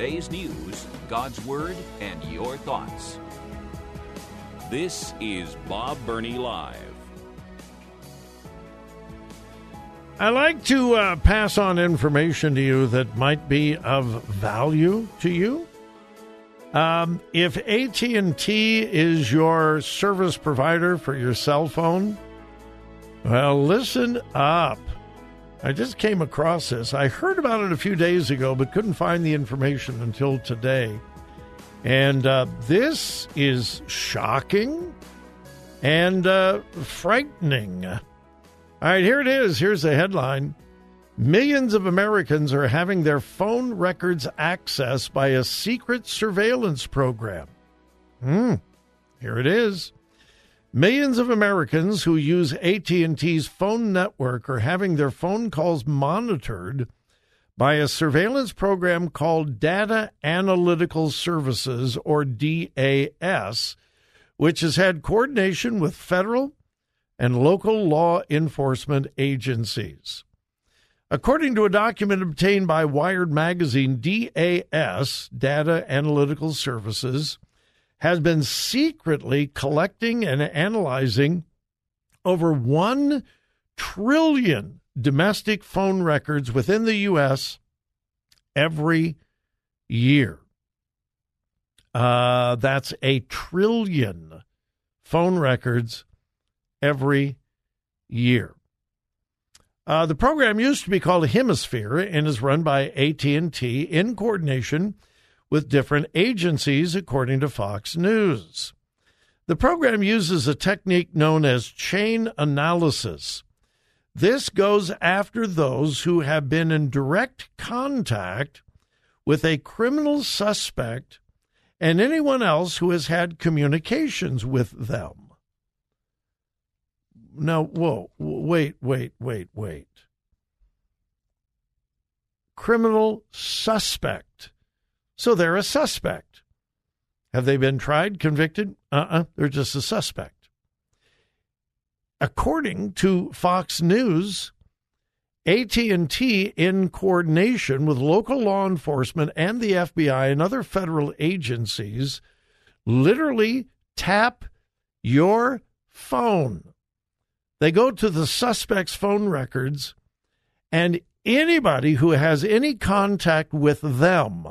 today's news, God's Word, and your thoughts. This is Bob Burney Live. I like to uh, pass on information to you that might be of value to you. Um, if AT and T is your service provider for your cell phone, well, listen up. I just came across this. I heard about it a few days ago, but couldn't find the information until today. And uh, this is shocking and uh, frightening. All right, here it is. Here's the headline Millions of Americans are having their phone records accessed by a secret surveillance program. Hmm, here it is. Millions of Americans who use AT&T's phone network are having their phone calls monitored by a surveillance program called Data Analytical Services or DAS, which has had coordination with federal and local law enforcement agencies. According to a document obtained by Wired Magazine, DAS, Data Analytical Services, has been secretly collecting and analyzing over 1 trillion domestic phone records within the U.S. every year. Uh, that's a trillion phone records every year. Uh, the program used to be called Hemisphere and is run by AT&T in coordination with different agencies, according to Fox News. The program uses a technique known as chain analysis. This goes after those who have been in direct contact with a criminal suspect and anyone else who has had communications with them. Now, whoa, wait, wait, wait, wait. Criminal suspect. So they're a suspect. Have they been tried, convicted? Uh uh-uh, uh, they are just a suspect. According to Fox News, AT&T in coordination with local law enforcement and the FBI and other federal agencies literally tap your phone they go to the suspect's phone records, and anybody who has any contact with them,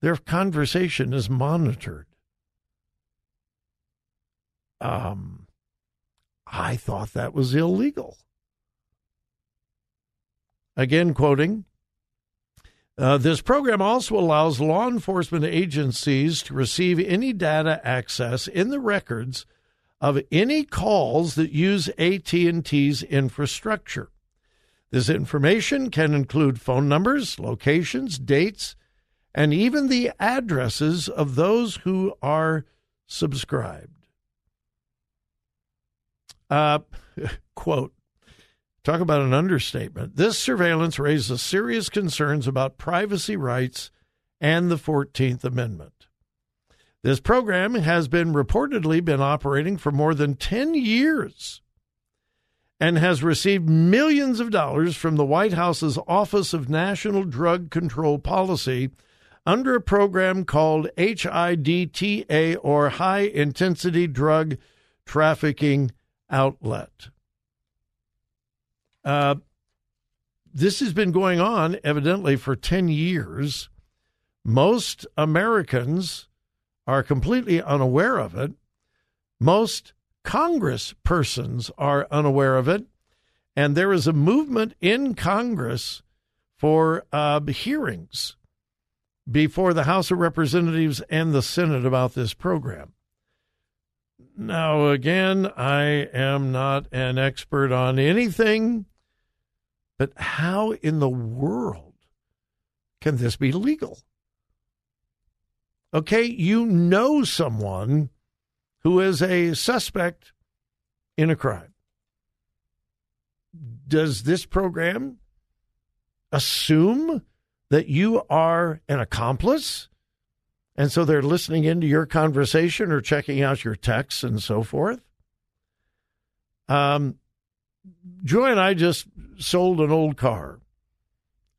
their conversation is monitored. Um, I thought that was illegal. Again, quoting uh, this program also allows law enforcement agencies to receive any data access in the records of any calls that use AT&T's infrastructure. This information can include phone numbers, locations, dates, and even the addresses of those who are subscribed. Uh, quote, talk about an understatement. This surveillance raises serious concerns about privacy rights and the 14th Amendment. This program has been reportedly been operating for more than 10 years and has received millions of dollars from the White House's Office of National Drug Control Policy under a program called HIDTA or High Intensity Drug Trafficking Outlet. Uh, this has been going on evidently for 10 years. Most Americans are completely unaware of it. Most Congress persons are unaware of it. And there is a movement in Congress for uh, hearings before the House of Representatives and the Senate about this program. Now, again, I am not an expert on anything, but how in the world can this be legal? Okay, you know someone who is a suspect in a crime. Does this program assume that you are an accomplice? And so they're listening into your conversation or checking out your texts and so forth. Um, Joy and I just sold an old car.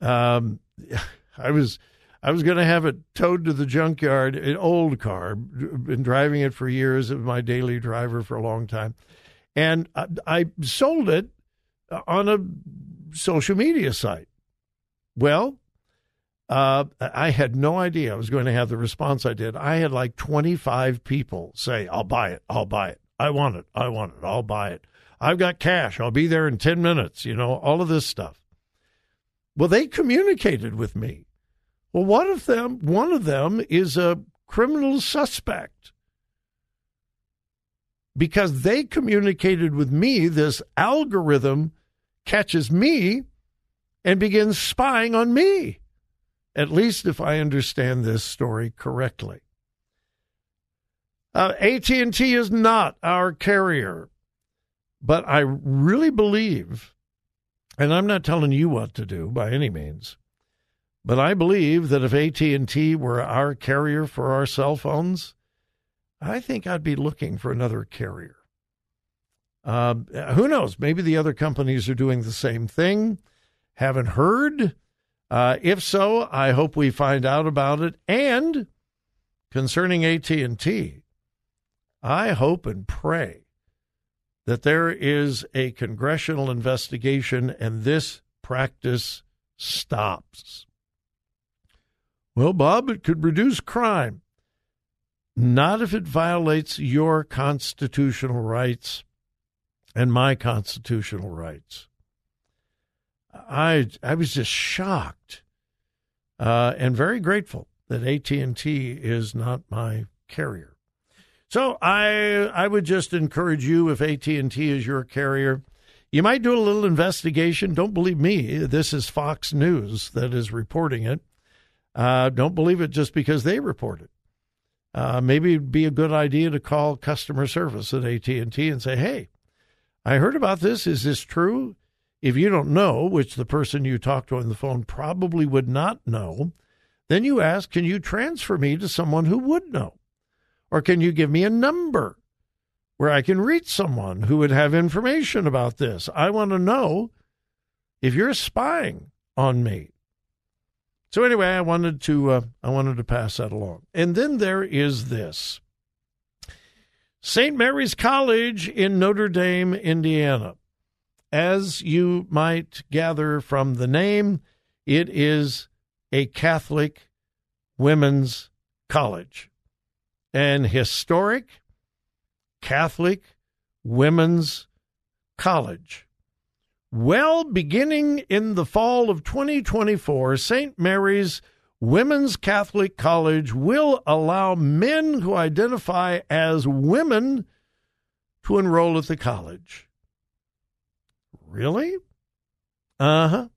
Um, I was I was going to have it towed to the junkyard, an old car, been driving it for years, it was my daily driver for a long time. And I, I sold it on a social media site. Well, uh, I had no idea I was going to have the response I did. I had like 25 people say, I'll buy it. I'll buy it. I want it. I want it. I'll buy it. I've got cash. I'll be there in 10 minutes. You know, all of this stuff. Well, they communicated with me. Well, one of them, one of them is a criminal suspect because they communicated with me. This algorithm catches me and begins spying on me. At least if I understand this story correctly. Uh, AT&T is not our carrier, but I really believe, and I'm not telling you what to do by any means, but I believe that if AT&T were our carrier for our cell phones, I think I'd be looking for another carrier. Uh, who knows? Maybe the other companies are doing the same thing. Haven't heard. Uh, if so, I hope we find out about it. And concerning AT&T, I hope and pray that there is a congressional investigation and this practice stops. Well, Bob, it could reduce crime. Not if it violates your constitutional rights and my constitutional rights. I I was just shocked uh, and very grateful that AT and T is not my carrier. So I I would just encourage you if AT and T is your carrier, you might do a little investigation. Don't believe me. This is Fox News that is reporting it. Uh, don't believe it just because they report it. Uh, maybe it'd be a good idea to call customer service at AT and T and say, "Hey, I heard about this. Is this true?" If you don't know, which the person you talk to on the phone probably would not know, then you ask, "Can you transfer me to someone who would know?" Or can you give me a number where I can reach someone who would have information about this? I want to know if you're spying on me. So anyway, I wanted to uh, I wanted to pass that along. And then there is this. St. Mary's College in Notre Dame, Indiana. As you might gather from the name, it is a Catholic women's college an historic Catholic women's college. Well, beginning in the fall of 2024, St. Mary's Women's Catholic College will allow men who identify as women to enroll at the college. Really? Uh huh.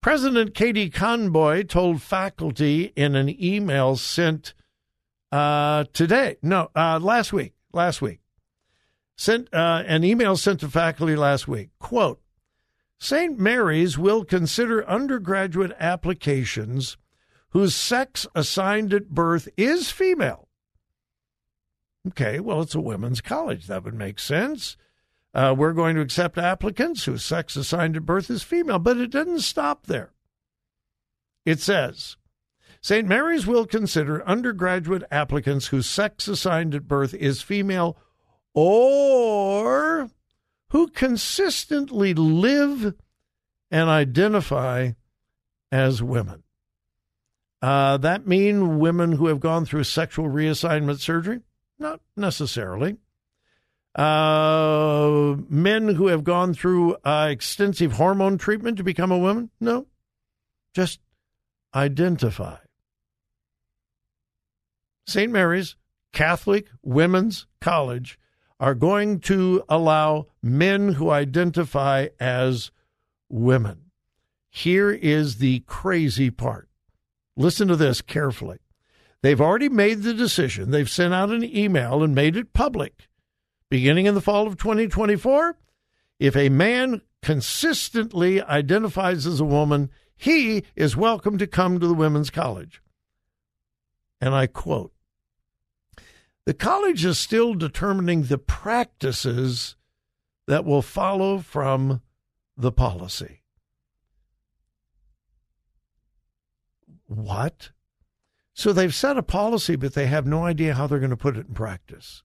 President Katie Conboy told faculty in an email sent uh, today. No, uh, last week. Last week. Sent uh, an email sent to faculty last week. Quote St. Mary's will consider undergraduate applications whose sex assigned at birth is female. Okay, well, it's a women's college. That would make sense. Uh, we're going to accept applicants whose sex assigned at birth is female, but it doesn't stop there. It says St. Mary's will consider undergraduate applicants whose sex assigned at birth is female or who consistently live and identify as women. Uh, that mean women who have gone through sexual reassignment surgery? Not necessarily. Uh, men who have gone through uh, extensive hormone treatment to become a woman? No. Just identify. St. Mary's Catholic Women's College are going to allow men who identify as women. Here is the crazy part. Listen to this carefully. They've already made the decision. They've sent out an email and made it public. Beginning in the fall of 2024, if a man consistently identifies as a woman, he is welcome to come to the women's college. And I quote the college is still determining the practices that will follow from the policy. What? So they've set a policy, but they have no idea how they're going to put it in practice.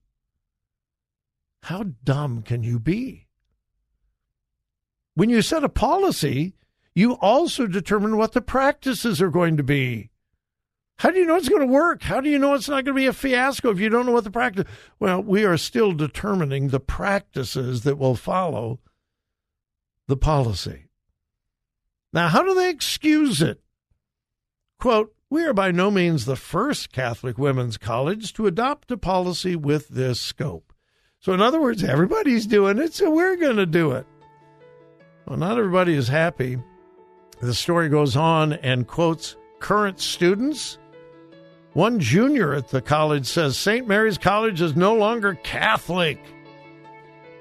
How dumb can you be? When you set a policy, you also determine what the practices are going to be. How do you know it's going to work? How do you know it's not going to be a fiasco if you don't know what the practice? Well, we are still determining the practices that will follow the policy. Now, how do they excuse it? Quote, we are by no means the first Catholic women's college to adopt a policy with this scope. So, in other words, everybody's doing it, so we're going to do it. Well, not everybody is happy. The story goes on and quotes current students. One junior at the college says St. Mary's College is no longer Catholic.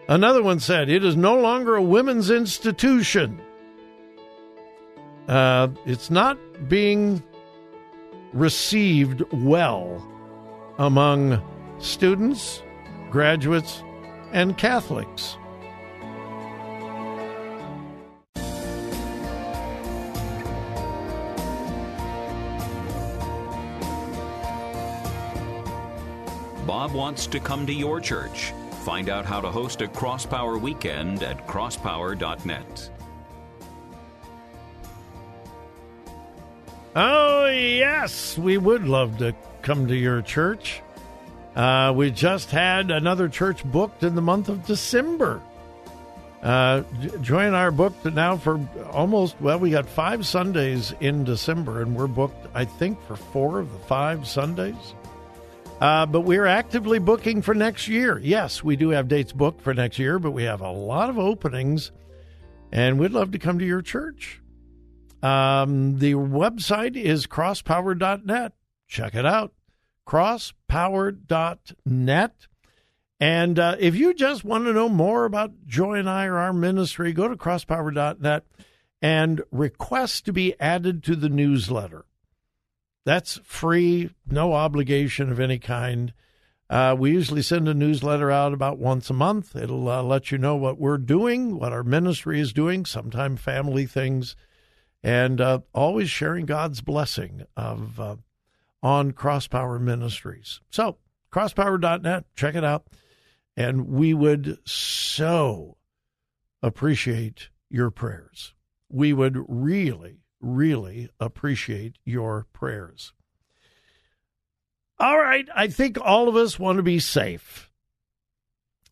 Another one said it is no longer a women's institution. Uh, it's not being received well among students, graduates, and Catholics. Bob wants to come to your church. Find out how to host a Crosspower weekend at crosspower.net. Oh, yes, we would love to come to your church. Uh, we just had another church booked in the month of December. Uh, Joy and I are booked now for almost, well, we got five Sundays in December, and we're booked, I think, for four of the five Sundays. Uh, but we're actively booking for next year. Yes, we do have dates booked for next year, but we have a lot of openings, and we'd love to come to your church. Um, the website is crosspower.net. Check it out. Crosspower.net. And uh, if you just want to know more about Joy and I or our ministry, go to crosspower.net and request to be added to the newsletter. That's free, no obligation of any kind. Uh, we usually send a newsletter out about once a month. It'll uh, let you know what we're doing, what our ministry is doing, sometimes family things, and uh, always sharing God's blessing of uh, on Crosspower Ministries. So, crosspower.net, check it out. And we would so appreciate your prayers. We would really really appreciate your prayers. All right, I think all of us want to be safe.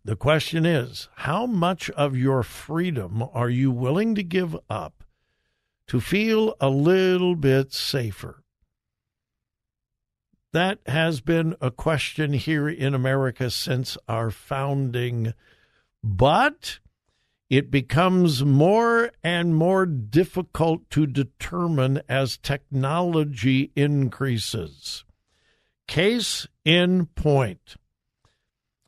The question is how much of your freedom are you willing to give up to feel a little bit safer? That has been a question here in America since our founding. But it becomes more and more difficult to determine as technology increases. Case in point.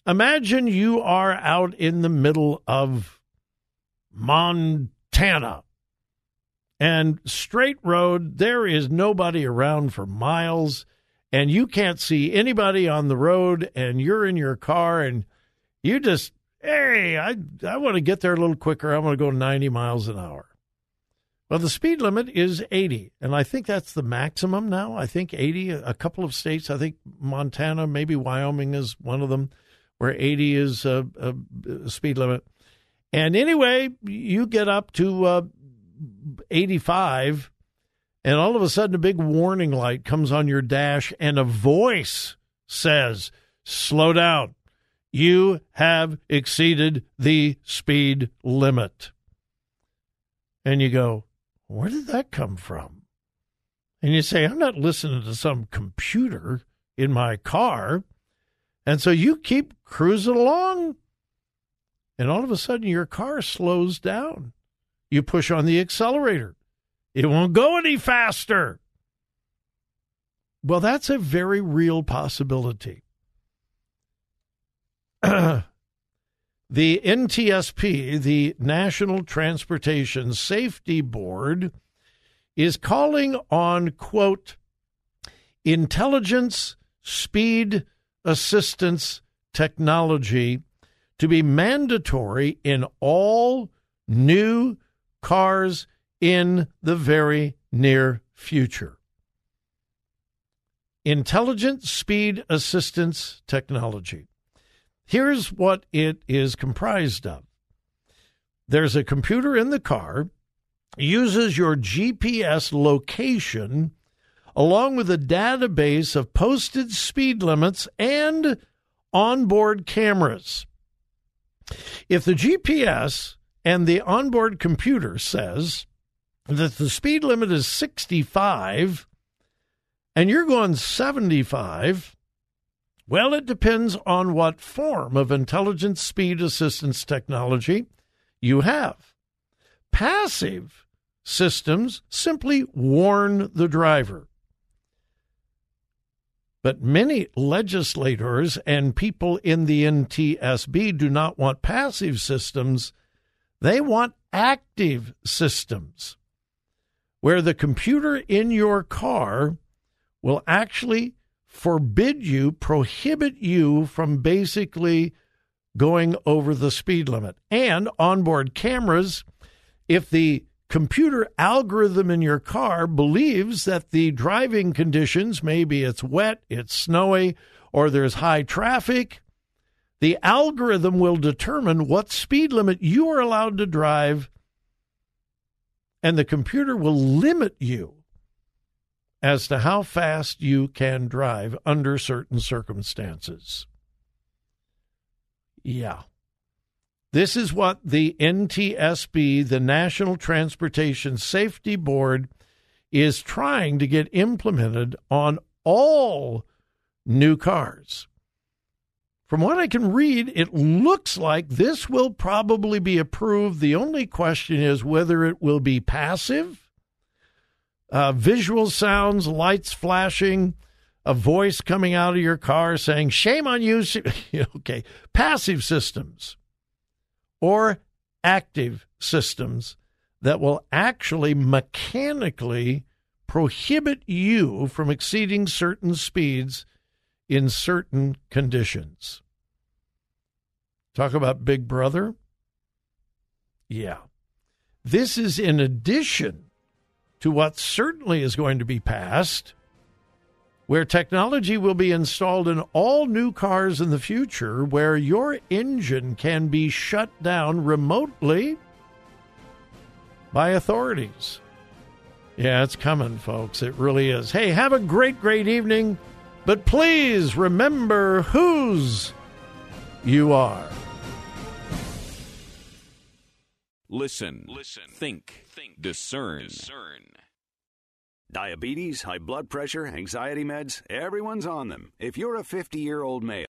Imagine you are out in the middle of Montana and straight road, there is nobody around for miles, and you can't see anybody on the road, and you're in your car and you just hey, I, I want to get there a little quicker. I want to go 90 miles an hour. Well, the speed limit is 80, and I think that's the maximum now. I think 80, a couple of states, I think Montana, maybe Wyoming is one of them, where 80 is a, a speed limit. And anyway, you get up to uh, 85, and all of a sudden a big warning light comes on your dash, and a voice says, Slow down you have exceeded the speed limit. And you go, where did that come from? And you say, I'm not listening to some computer in my car. And so you keep cruising along. And all of a sudden, your car slows down. You push on the accelerator, it won't go any faster. Well, that's a very real possibility. the NTSB, the National Transportation Safety Board, is calling on, quote, intelligence, speed assistance technology to be mandatory in all new cars in the very near future. intelligent speed assistance technology. Here's what it is comprised of there's a computer in the car, uses your GPS location along with a database of posted speed limits and onboard cameras. If the GPS and the onboard computer says that the speed limit is 65 and you're going 75, well, it depends on what form of intelligent speed assistance technology you have. Passive systems simply warn the driver. But many legislators and people in the NTSB do not want passive systems. They want active systems where the computer in your car will actually forbid you, prohibit you from basically going over the speed limit. And onboard cameras, if the computer algorithm in your car believes that the driving conditions, maybe it's wet, it's snowy, or there's high traffic, the algorithm will determine what speed limit you are allowed to drive, and the computer will limit you as to how fast you can drive under certain circumstances. Yeah. This is what the NTSB, the National Transportation Safety Board, is trying to get implemented on all new cars. From what I can read, it looks like this will probably be approved. The only question is whether it will be passive, uh, visual sounds, lights flashing, a voice coming out of your car saying, Shame on you. okay, passive systems or active systems that will actually mechanically prohibit you from exceeding certain speeds in certain conditions. Talk about Big Brother. Yeah. This is in addition to what certainly is going to be passed where technology will be installed in all new cars in the future where your engine can be shut down remotely by authorities. Yeah, it's coming, folks. It really is. Hey, have a great, great evening. But please remember whose you are. Listen, listen, think, think, discern. discern. Diabetes, high blood pressure, anxiety meds, everyone's on them. If you're a 50 year old male,